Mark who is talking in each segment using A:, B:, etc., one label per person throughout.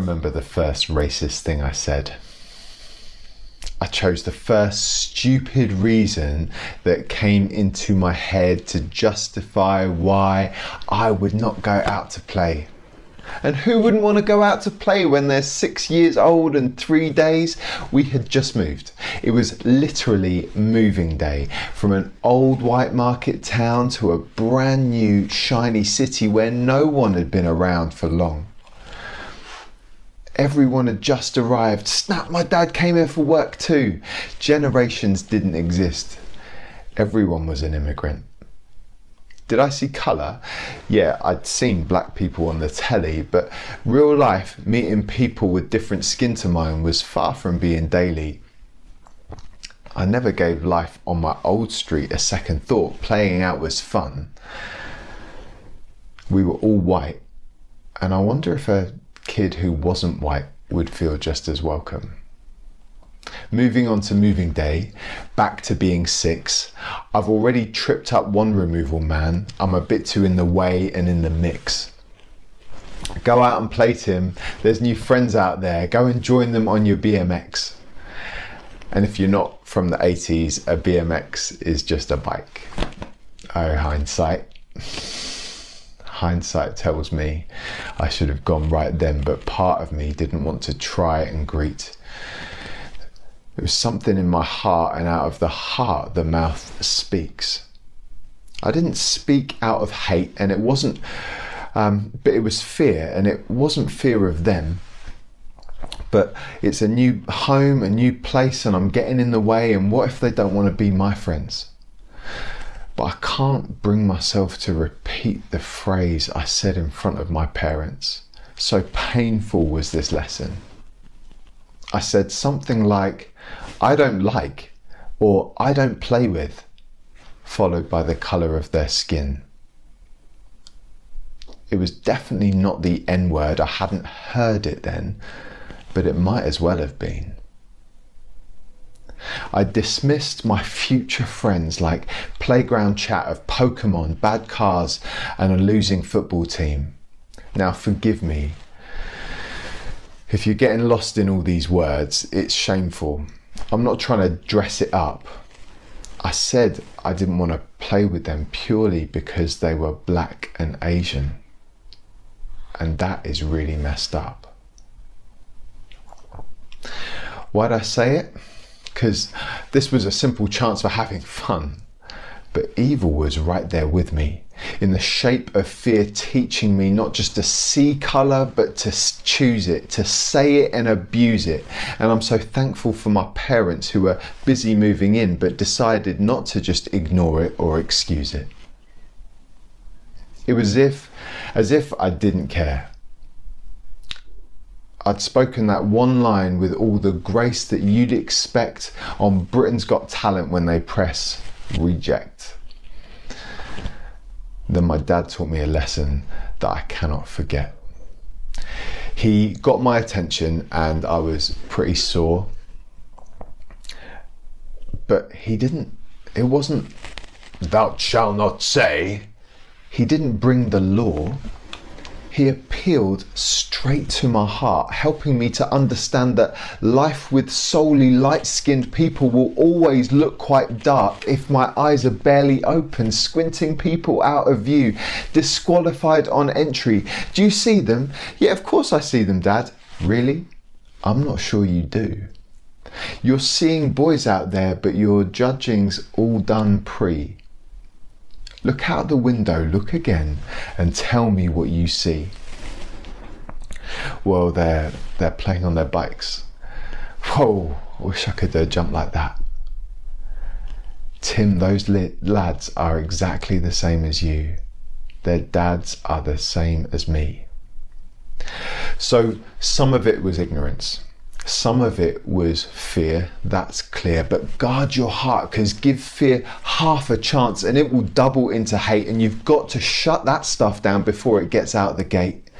A: remember the first racist thing I said. I chose the first stupid reason that came into my head to justify why I would not go out to play. And who wouldn't want to go out to play when they're six years old and three days? We had just moved. It was literally moving day from an old white market town to a brand new shiny city where no one had been around for long. Everyone had just arrived. Snap, my dad came here for work too. Generations didn't exist. Everyone was an immigrant. Did I see colour? Yeah, I'd seen black people on the telly, but real life, meeting people with different skin to mine was far from being daily. I never gave life on my old street a second thought. Playing out was fun. We were all white, and I wonder if a kid who wasn't white would feel just as welcome. Moving on to moving day, back to being six. I've already tripped up one removal man. I'm a bit too in the way and in the mix. Go out and play, Tim. There's new friends out there. Go and join them on your BMX. And if you're not from the 80s, a BMX is just a bike. Oh, hindsight hindsight tells me I should have gone right then, but part of me didn't want to try and greet. There was something in my heart, and out of the heart, the mouth speaks. I didn't speak out of hate, and it wasn't, um, but it was fear, and it wasn't fear of them. But it's a new home, a new place, and I'm getting in the way, and what if they don't want to be my friends? But I can't bring myself to repeat the phrase I said in front of my parents. So painful was this lesson. I said something like, I don't like, or I don't play with, followed by the colour of their skin. It was definitely not the N word, I hadn't heard it then, but it might as well have been. I dismissed my future friends like playground chat of Pokemon, bad cars, and a losing football team. Now, forgive me. If you're getting lost in all these words, it's shameful. I'm not trying to dress it up. I said I didn't want to play with them purely because they were black and Asian. And that is really messed up. Why'd I say it? Because this was a simple chance for having fun. But evil was right there with me, in the shape of fear, teaching me not just to see colour, but to choose it, to say it and abuse it. And I'm so thankful for my parents who were busy moving in, but decided not to just ignore it or excuse it. It was as if, as if I didn't care. I'd spoken that one line with all the grace that you'd expect on Britain's Got Talent when they press reject. Then my dad taught me a lesson that I cannot forget. He got my attention and I was pretty sore. But he didn't, it wasn't, thou shalt not say. He didn't bring the law he appealed straight to my heart, helping me to understand that life with solely light skinned people will always look quite dark if my eyes are barely open, squinting people out of view, disqualified on entry. Do you see them? Yeah, of course I see them, Dad. Really? I'm not sure you do. You're seeing boys out there, but your judging's all done pre. Look out the window, look again, and tell me what you see. Well, they're, they're playing on their bikes. Whoa, I wish I could uh, jump like that. Tim, those lads are exactly the same as you. Their dads are the same as me. So some of it was ignorance. Some of it was fear, that's clear, but guard your heart because give fear half a chance and it will double into hate. And you've got to shut that stuff down before it gets out the gate.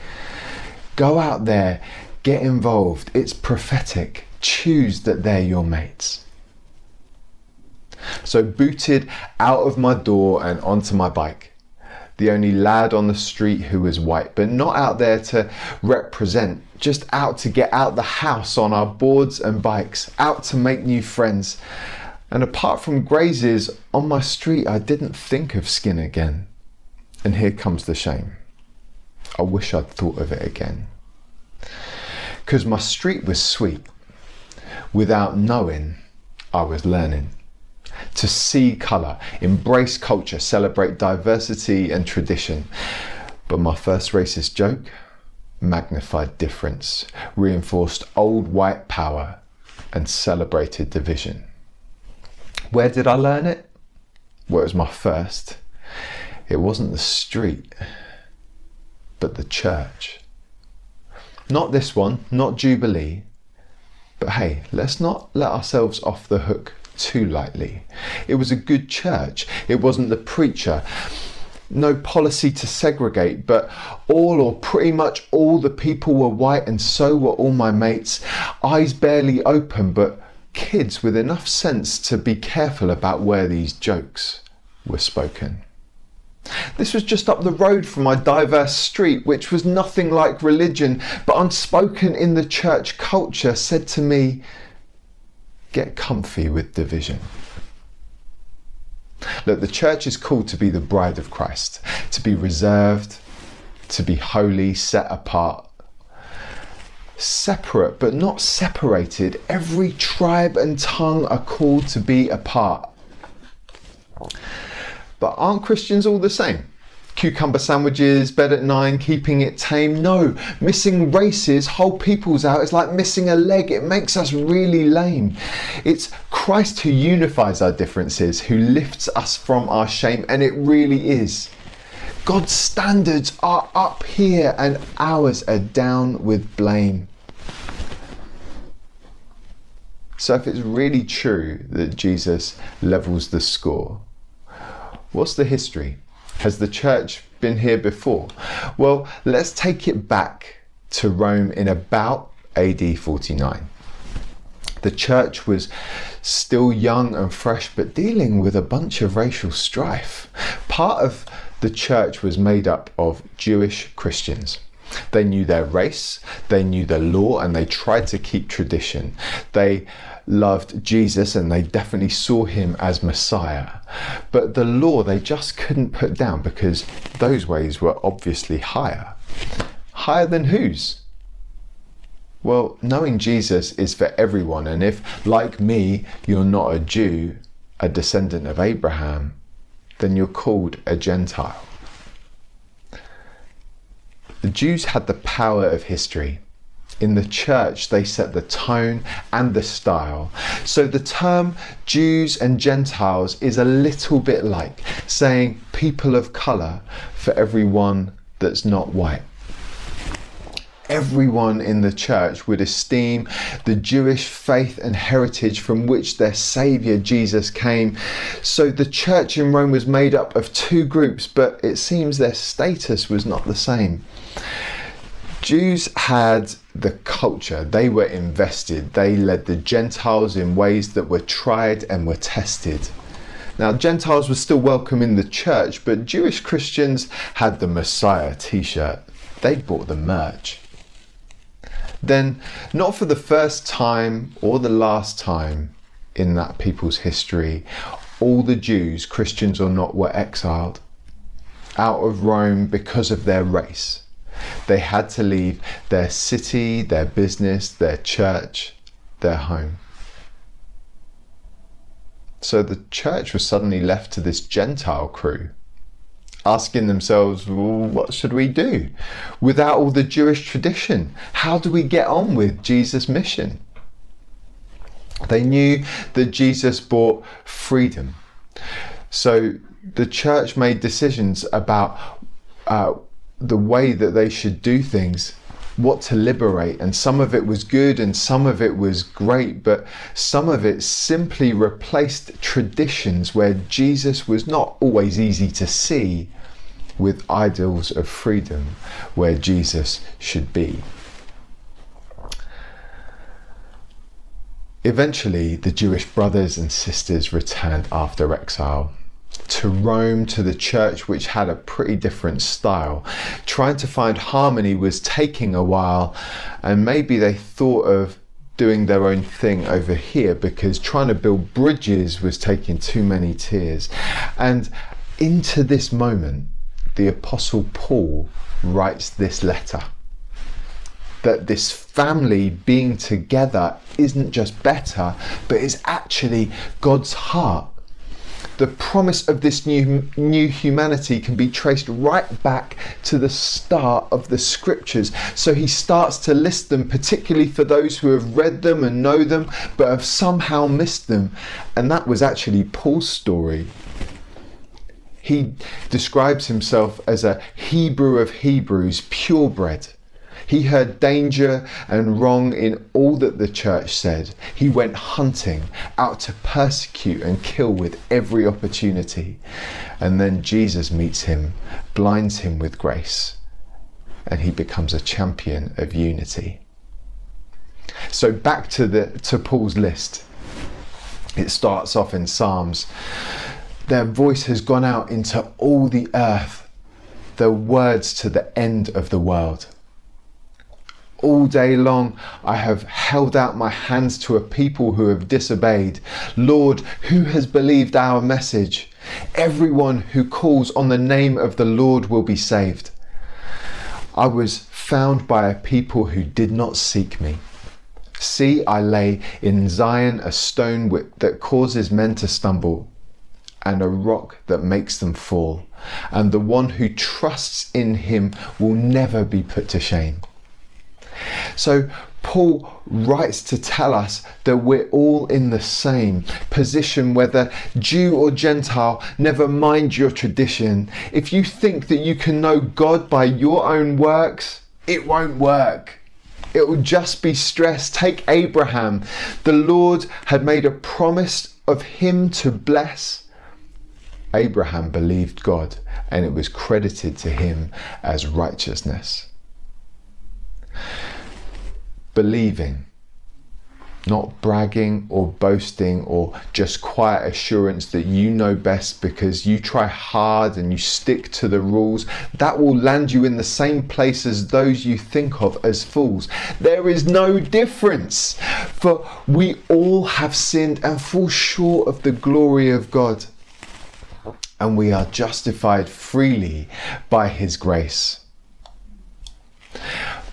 A: Go out there, get involved. It's prophetic. Choose that they're your mates. So, booted out of my door and onto my bike, the only lad on the street who was white, but not out there to represent, just out to get out the house on our boards and bikes, out to make new friends. And apart from grazes on my street, I didn't think of skin again. And here comes the shame. I wish I'd thought of it again. Because my street was sweet. Without knowing, I was learning to see colour, embrace culture, celebrate diversity and tradition. But my first racist joke magnified difference, reinforced old white power, and celebrated division. Where did I learn it? Well, was my first. It wasn't the street, but the church. Not this one, not Jubilee. But hey, let's not let ourselves off the hook too lightly. It was a good church. It wasn't the preacher. No policy to segregate, but all or pretty much all the people were white, and so were all my mates. Eyes barely open, but kids with enough sense to be careful about where these jokes were spoken. This was just up the road from my diverse street, which was nothing like religion, but unspoken in the church culture, said to me, Get comfy with division. Look, the church is called to be the bride of Christ, to be reserved, to be holy, set apart, separate but not separated. Every tribe and tongue are called to be apart. But aren't Christians all the same? Cucumber sandwiches, bed at nine, keeping it tame. No, missing races, whole peoples out it's like missing a leg. It makes us really lame. It's Christ who unifies our differences, who lifts us from our shame, and it really is. God's standards are up here and ours are down with blame. So, if it's really true that Jesus levels the score, what's the history? Has the church been here before? Well, let's take it back to Rome in about AD 49. The church was still young and fresh, but dealing with a bunch of racial strife. Part of the church was made up of Jewish Christians. They knew their race, they knew the law, and they tried to keep tradition. They loved Jesus and they definitely saw him as Messiah. But the law they just couldn't put down because those ways were obviously higher. Higher than whose? Well, knowing Jesus is for everyone, and if, like me, you're not a Jew, a descendant of Abraham, then you're called a Gentile. The Jews had the power of history in the church, they set the tone and the style. So the term Jews and Gentiles is a little bit like saying people of colour for everyone that's not white everyone in the church would esteem the Jewish faith and heritage from which their Saviour Jesus came. So the church in Rome was made up of two groups, but it seems their status was not the same. Jews had the culture, they were invested, they led the Gentiles in ways that were tried and were tested. Now, Gentiles were still welcome in the church, but Jewish Christians had the Messiah t shirt. They bought the merch. Then, not for the first time or the last time in that people's history, all the Jews, Christians or not, were exiled out of Rome because of their race. They had to leave their city, their business, their church, their home. So the church was suddenly left to this Gentile crew, asking themselves, well, what should we do? Without all the Jewish tradition, how do we get on with Jesus' mission? They knew that Jesus brought freedom. So the church made decisions about uh, the way that they should do things what to liberate, and some of it was good and some of it was great, but some of it simply replaced traditions where Jesus was not always easy to see with idols of freedom where Jesus should be. Eventually, the Jewish brothers and sisters returned after exile to Rome, to the church, which had a pretty different style. Trying to find harmony was taking a while, and maybe they thought of doing their own thing over here because trying to build bridges was taking too many tears. And into this moment, the Apostle Paul writes this letter that this family being together isn't just better, but is actually God's heart the promise of this new, new humanity can be traced right back to the start of the scriptures. So he starts to list them, particularly for those who have read them and know them, but have somehow missed them. And that was actually Paul's story. He describes himself as a Hebrew of Hebrews, purebred. He heard danger and wrong in all that the church said. He went hunting, out to persecute and kill with every opportunity. And then Jesus meets him, blinds him with grace, and he becomes a champion of unity. So back to the to Paul's list. It starts off in Psalms. Their voice has gone out into all the earth, their words to the end of the world all day long I have held out my hands to a people who have disobeyed. Lord, who has believed our message? Everyone who calls on the name of the Lord will be saved. I was found by a people who did not seek me. See, I lay in Zion a stone that causes men to stumble, and a rock that makes them fall. And the one who trusts in him will never be put to shame. So Paul writes to tell us that we're all in the same position, whether Jew or Gentile, never mind your tradition. If you think that you can know God by your own works, it won't work. It will just be stress. Take Abraham. The Lord had made a promise of him to bless. Abraham believed God and it was credited to him as righteousness believing, not bragging or boasting or just quiet assurance that you know best because you try hard and you stick to the rules, that will land you in the same place as those you think of as fools. There is no difference, for we all have sinned and fall short of the glory of God. And we are justified freely by His grace.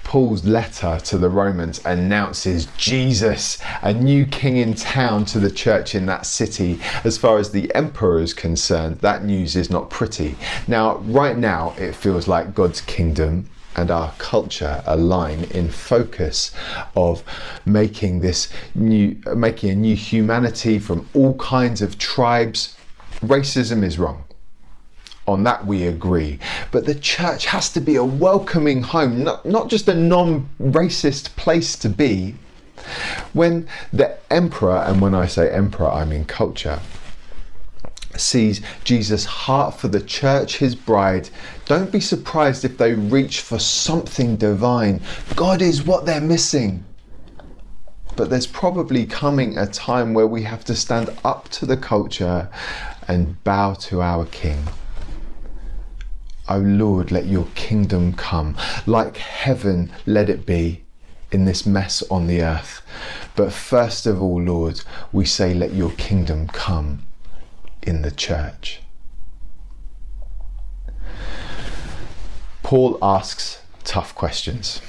A: Paul's letter to the Romans announces Jesus, a new king in town, to the church in that city. As far as the emperor is concerned, that news is not pretty. Now, right now, it feels like God's kingdom and our culture align in focus of making this new making a new humanity from all kinds of tribes racism is wrong on that we agree. But the church has to be a welcoming home, not, not just a non racist place to be. When the emperor, and when I say emperor, I mean culture, sees Jesus' heart for the church, his bride, don't be surprised if they reach for something divine. God is what they're missing. But there's probably coming a time where we have to stand up to the culture and bow to our King. O Lord, let your kingdom come. Like heaven, let it be in this mess on the earth. But first of all, Lord, we say, let your kingdom come in the church. Paul asks tough questions,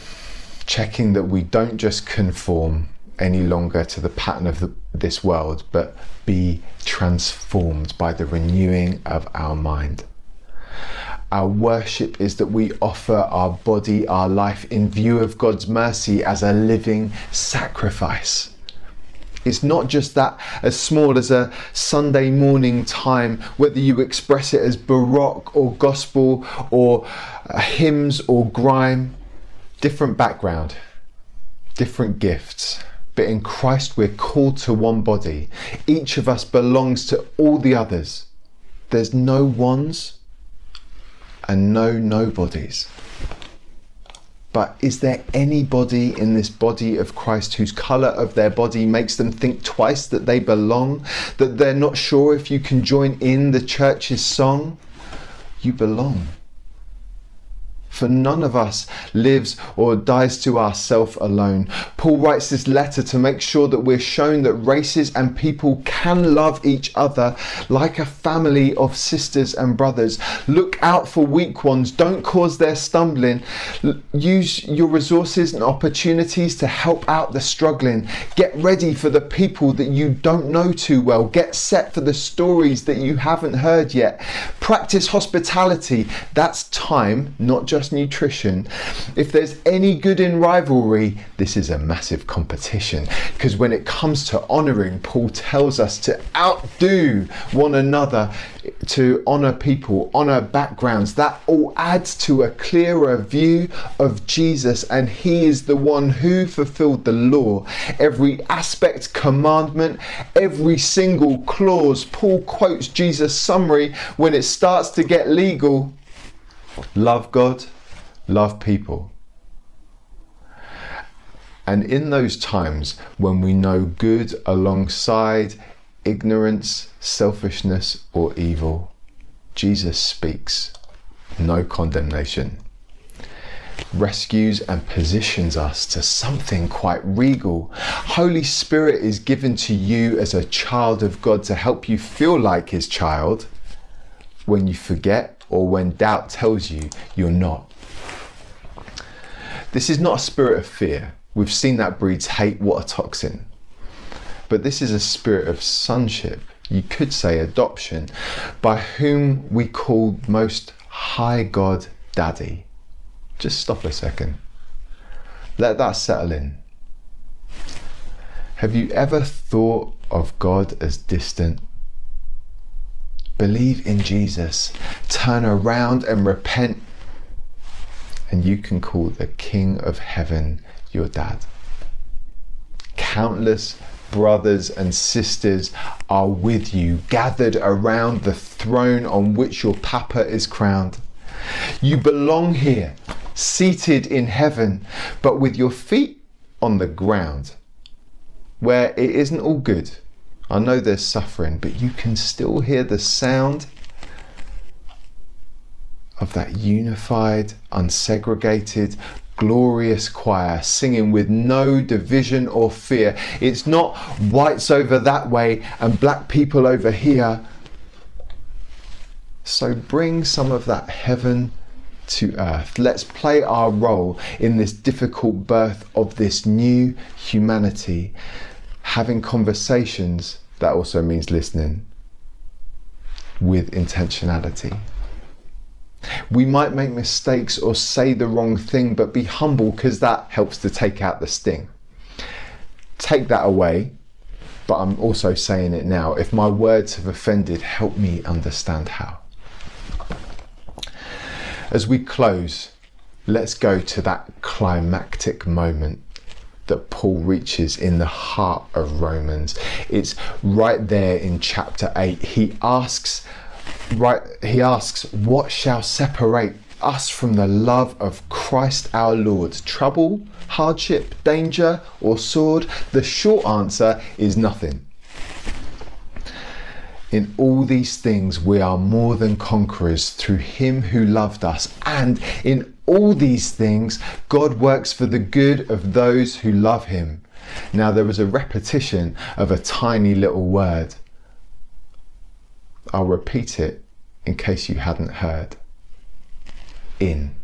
A: checking that we don't just conform any longer to the pattern of the, this world, but be transformed by the renewing of our mind. Our worship is that we offer our body, our life in view of God's mercy as a living sacrifice. It's not just that as small as a Sunday morning time, whether you express it as Baroque or gospel or uh, hymns or grime. different background, different gifts, but in Christ we're called to one body. Each of us belongs to all the others. There's no ones and no nobodies. But is there anybody in this body of Christ whose colour of their body makes them think twice that they belong? That they're not sure if you can join in the church's song? You belong. For none of us lives or dies to ourselves alone. Paul writes this letter to make sure that we're shown that races and people can love each other like a family of sisters and brothers. Look out for weak ones, don't cause their stumbling. Use your resources and opportunities to help out the struggling. Get ready for the people that you don't know too well. Get set for the stories that you haven't heard yet. Practice hospitality. That's time, not just nutrition. If there's any good in rivalry, this is a massive competition. Because when it comes to honouring, Paul tells us to outdo one another, to honour people, honour backgrounds. That all adds to a clearer view of Jesus, and He is the one who fulfilled the law. Every aspect, commandment, every single clause. Paul quotes Jesus' summary when it starts to get legal love God, love people. And in those times when we know good alongside ignorance, selfishness, or evil, Jesus speaks no condemnation, rescues and positions us to something quite regal. Holy Spirit is given to you as a child of God to help you feel like His child when you forget or when doubt tells you you're not. This is not a spirit of fear. We've seen that breeds hate, what a toxin. But this is a spirit of sonship, you could say adoption, by whom we call most high God Daddy. Just stop a second. Let that settle in. Have you ever thought of God as distant? Believe in Jesus. Turn around and repent. And you can call the King of Heaven your dad. Countless brothers and sisters are with you, gathered around the throne on which your Papa is crowned. You belong here, seated in heaven, but with your feet on the ground, where it isn't all good I know there's suffering, but you can still hear the sound of that unified, unsegregated, glorious choir singing with no division or fear. It's not whites over that way and black people over here. So bring some of that heaven to earth. Let's play our role in this difficult birth of this new humanity having conversations, that also means listening with intentionality. We might make mistakes or say the wrong thing, but be humble because that helps to take out the sting. Take that away, but I'm also saying it now. If my words have offended, help me understand how. As we close, let's go to that climactic moment that Paul reaches in the heart of Romans. It's right there in chapter 8. He asks right he asks what shall separate us from the love of Christ our Lord? Trouble, hardship, danger, or sword? The short answer is nothing. In all these things, we are more than conquerors through him who loved us. And in all these things, God works for the good of those who love him. Now, there was a repetition of a tiny little word. I'll repeat it in case you hadn't heard. In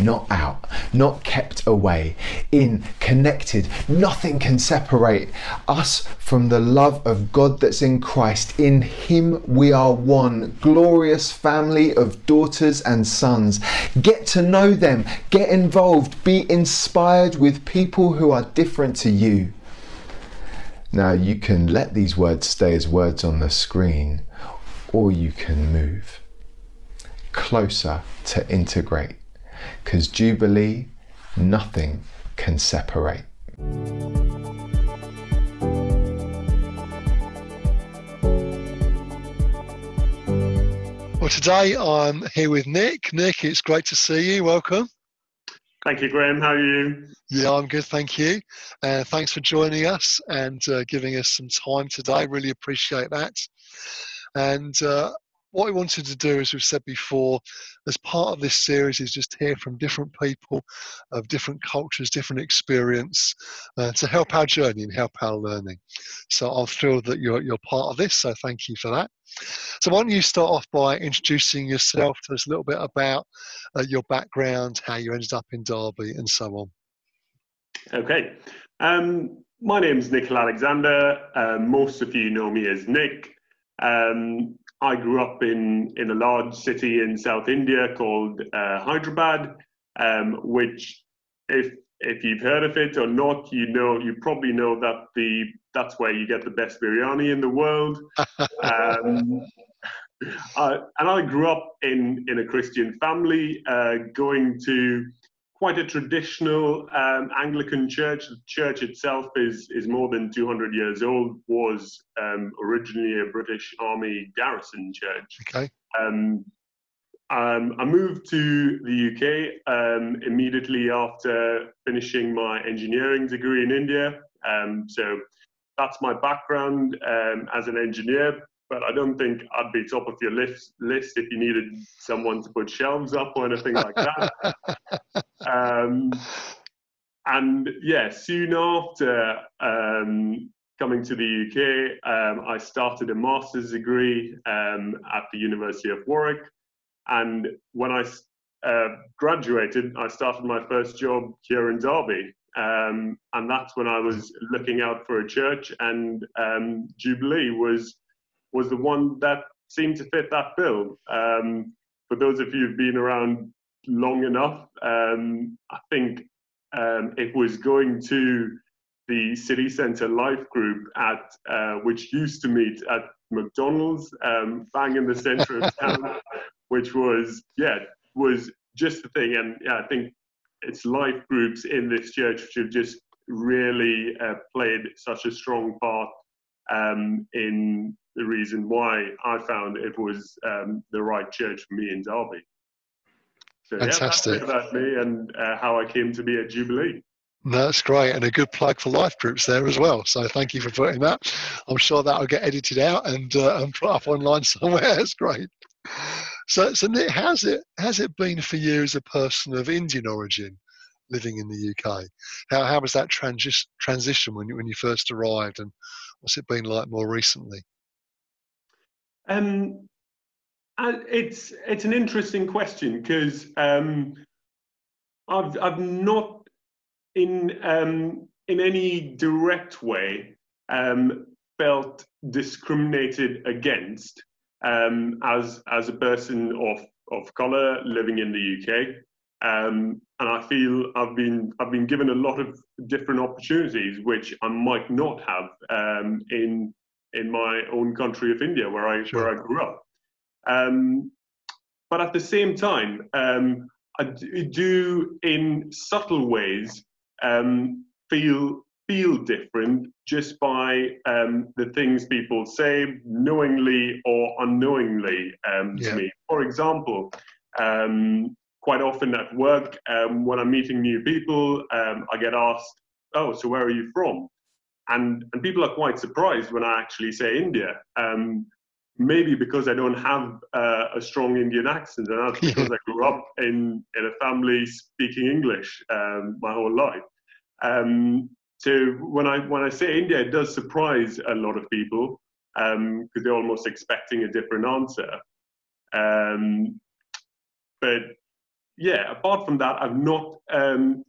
A: not out, not kept away, in, connected. Nothing can separate us from the love of God that's in Christ. In Him we are one glorious family of daughters and sons. Get to know them, get involved, be inspired with people who are different to you. Now, you can let these words stay as words on the screen, or you can move closer to integrate because Jubilee nothing can separate.
B: Well, today I'm here with Nick. Nick, it's great to see you. Welcome.
C: Thank you, Graham. How are you?
B: Yeah, I'm good. Thank you. Uh, thanks for joining us and uh, giving us some time today. Really appreciate that. And uh, what we wanted to do, as we've said before, as part of this series, is just hear from different people of different cultures, different experience, uh, to help our journey and help our learning. So I'm thrilled that you're you're part of this. So thank you for that. So why don't you start off by introducing yourself? Tell us a little bit about uh, your background, how you ended up in Derby, and so on.
C: Okay. Um, my name is Nikhil Alexander. Uh, most of you know me as Nick. Um, I grew up in, in a large city in South India called uh, Hyderabad, um, which, if if you've heard of it or not, you know you probably know that the that's where you get the best biryani in the world. um, uh, and I grew up in in a Christian family, uh, going to quite a traditional um, Anglican church. The church itself is is more than 200 years old. Was um, originally a British Army garrison church.
B: Okay.
C: Um, um I moved to the UK um, immediately after finishing my engineering degree in India. Um, so that's my background as an engineer but I don't think I'd be top of your list list if you needed someone to put shelves up or anything like that. um, and yeah, soon after um, coming to the UK, um, I started a master's degree um, at the University of Warwick. And when I uh, graduated, I started my first job here in Derby. Um, and that's when I was looking out for a church, and um, Jubilee was was the one that seemed to fit that bill. Um, for those of you who've been around long enough, um, I think um, it was going to the city centre life group at uh, which used to meet at McDonald's, um, bang in the centre of town, which was yeah was just the thing. And yeah, I think it's life groups in this church which have just really uh, played such a strong part um, in the reason why I found it was um, the right church for me in Derby. So
B: Fantastic.
C: yeah, that's about me and uh, how I came to be at Jubilee.
B: That's great, and a good plug for life groups there as well. So thank you for putting that. I'm sure that will get edited out and uh, and put up online somewhere. That's great. So, so Nick, how's it has it been for you as a person of Indian origin, living in the UK? How how was that transi- transition when you when you first arrived, and what's it been like more recently?
C: Um, it's it's an interesting question because um, I've I've not in um, in any direct way um, felt discriminated against um, as as a person of of color living in the UK. Um, and I feel I've been I've been given a lot of different opportunities which I might not have um, in in my own country of India where I sure. where I grew up. Um, but at the same time, um, I do in subtle ways um, feel feel different just by um, the things people say, knowingly or unknowingly um, yeah. to me. For example, um, quite often at work, um, when I'm meeting new people, um, I get asked, "Oh, so where are you from?" And and people are quite surprised when I actually say India. Um, maybe because I don't have uh, a strong Indian accent, and that's because I grew up in in a family speaking English my whole life. Um, so when I when I say India, it does surprise a lot of people because um, they're almost expecting a different answer. Um, but yeah, apart from that, I've not um,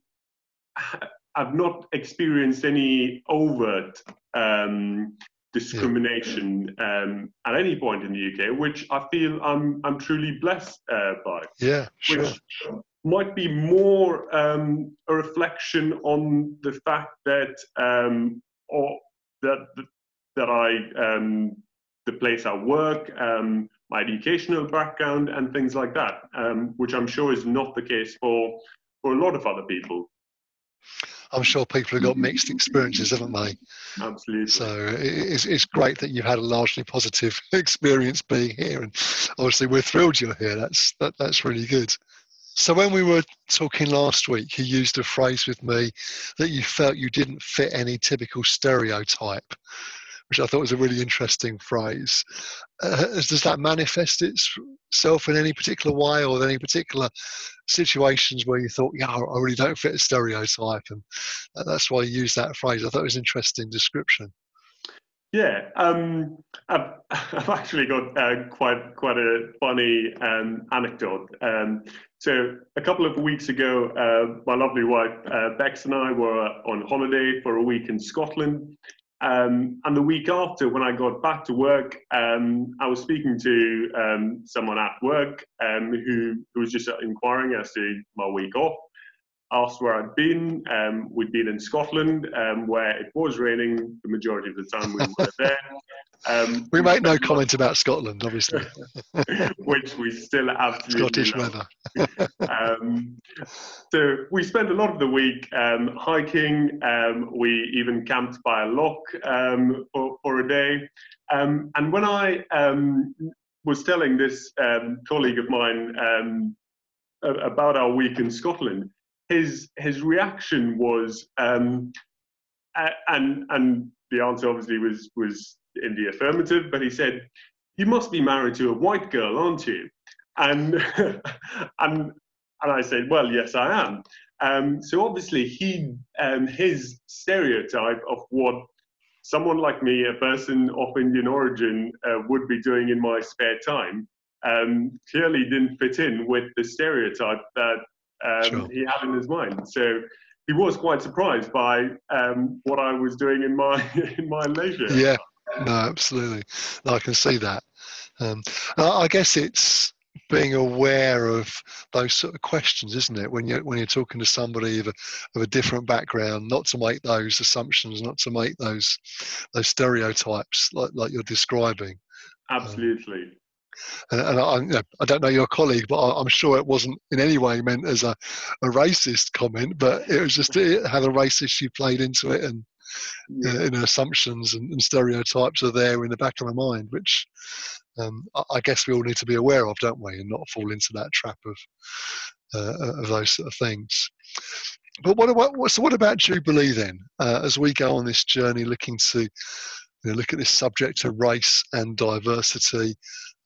C: I've not experienced any overt um, discrimination um, at any point in the UK, which I feel I'm I'm truly blessed uh, by.
B: Yeah, sure.
C: Which might be more um, a reflection on the fact that um, or that that I um, the place I work, um, my educational background, and things like that, um, which I'm sure is not the case for for a lot of other people.
B: I'm sure people have got mixed experiences, haven't they?
C: Absolutely.
B: So it's, it's great that you've had a largely positive experience being here, and obviously we're thrilled you're here. That's that, that's really good. So when we were talking last week, you used a phrase with me that you felt you didn't fit any typical stereotype, which I thought was a really interesting phrase. Uh, does that manifest itself in any particular way, or any particular situations where you thought, "Yeah, I really don't fit a stereotype," and that's why you used that phrase? I thought it was an interesting description.
C: Yeah, um, I've, I've, actually got uh, quite quite a funny um, anecdote. Um, so a couple of weeks ago, uh, my lovely wife uh, Bex and I were on holiday for a week in Scotland. Um, and the week after, when I got back to work, um, I was speaking to um, someone at work who, who was just inquiring as to my week off asked where I'd been. Um, we'd been in Scotland, um, where it was raining the majority of the time we were there.
B: Um, we make no comment about Scotland, obviously.
C: which we still absolutely
B: Scottish
C: love. weather. Um, so we spent a lot of the week um, hiking. Um, we even camped by a loch for, for a day. and when I was telling this colleague of mine about our week in Scotland, his his reaction was, um, and and the answer obviously was was in the affirmative, but he said, "You must be married to a white girl, aren't you?" And and and I said, "Well, yes, I am." Um, so obviously, he um, his stereotype of what someone like me, a person of Indian origin, uh, would be doing in my spare time, um, clearly didn't fit in with the stereotype that um, sure. he had in his mind. So he was quite surprised by um, what I was doing in my in my leisure.
B: Yeah, no, absolutely. No, I can see that. Um, I guess it's being aware of those sort of questions, isn't it? When you're when you're talking to somebody of a, of a different background, not to make those assumptions, not to make those those stereotypes like like you're describing.
C: Absolutely.
B: And, and I, you know, I, don't know your colleague, but I, am sure it wasn't in any way meant as a, a racist comment, but it was just it had a race issue played into it, and yeah. uh, you know, assumptions and, and, stereotypes are there in the back of my mind, which um, I, I, guess we all need to be aware of, don't we, and not fall into that trap of uh, of those sort of things. But what about so? What about Jubilee then? Uh, as we go on this journey, looking to you know, look at this subject of race and diversity,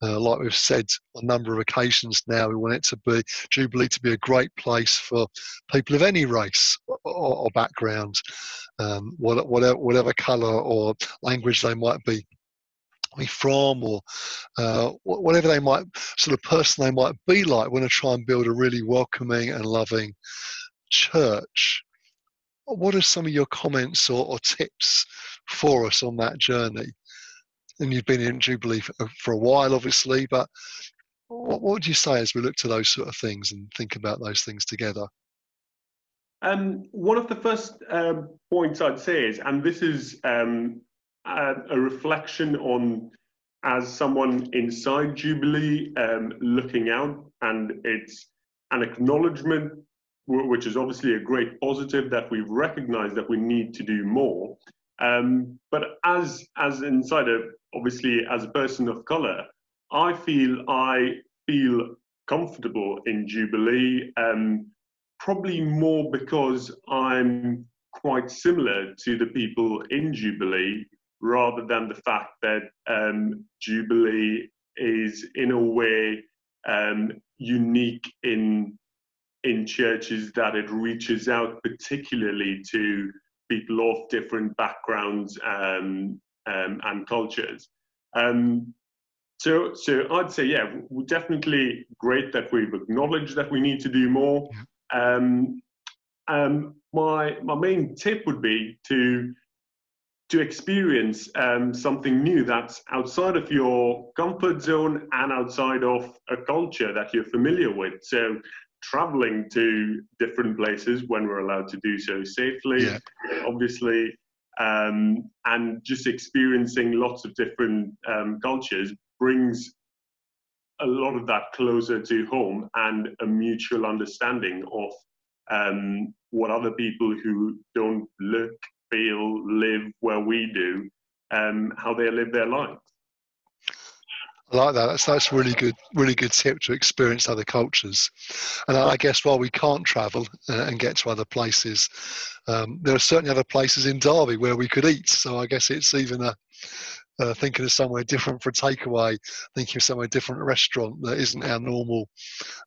B: uh, like we've said on a number of occasions now, we want it to be Jubilee to be a great place for people of any race or, or background, um, whatever, whatever colour or language they might be from or uh, whatever they might sort of person they might be like. We want to try and build a really welcoming and loving church what are some of your comments or, or tips for us on that journey and you've been in Jubilee for, for a while, obviously. But what, what would you say as we look to those sort of things and think about those things together?
C: Um, one of the first uh, points I'd say is, and this is um, a, a, reflection on as someone inside Jubilee um, looking out, and it's an acknowledgement, which is obviously a great positive that we've recognized that we need to do more. Um, but as as insider, obviously as a person of color, I feel I feel comfortable in Jubilee. Um, probably more because I'm quite similar to the people in Jubilee, rather than the fact that um, Jubilee is in a way um, unique in in churches that it reaches out particularly to people of different backgrounds um, um, and cultures. Um, so, so I'd say, yeah, definitely great that we've acknowledged that we need to do more. Um, um, my my main tip would be to to experience um, something new that's outside of your comfort zone and outside of a culture that you're familiar with. So traveling to different places when we're allowed to do so safely, yeah. obviously, um, and just experiencing lots of different um, cultures brings a lot of that closer to home and a mutual understanding of um, what other people who don't look, feel, live where we do, um, how they live their lives.
B: I like that. That's that's really good, really good tip to experience other cultures. And I guess while we can't travel uh, and get to other places, um, there are certainly other places in Derby where we could eat. So I guess it's even a uh, thinking of somewhere different for a takeaway, thinking of somewhere different restaurant that isn't our normal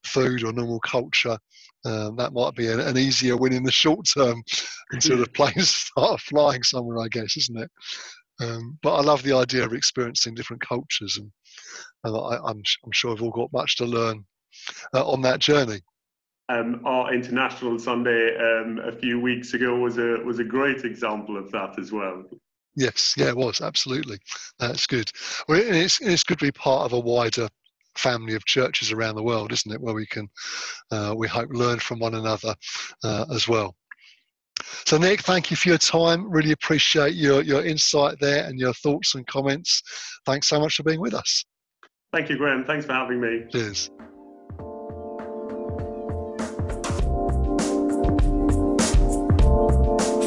B: food or normal culture. Um, that might be an, an, easier win in the short term until the planes start flying somewhere, I guess, isn't it? Um, but I love the idea of experiencing different cultures, and, and I, am I'm, I'm sure we've all got much to learn uh, on that journey.
C: Um, our International Sunday um, a few weeks ago was a was a great example of that as well.
B: Yes, yeah, it was absolutely. That's good. Well, it's it's good to be part of a wider family of churches around the world, isn't it? Where we can, uh, we hope, learn from one another uh, as well. So, Nick, thank you for your time. Really appreciate your, your insight there and your thoughts and comments. Thanks so much for being with us.
C: Thank you, Graham. Thanks for having me.
B: Cheers.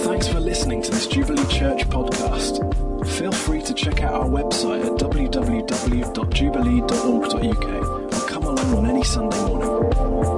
D: Thanks for listening to this Jubilee Church podcast. Feel free to check out our website at www.jubilee.org.uk or come along on any Sunday morning.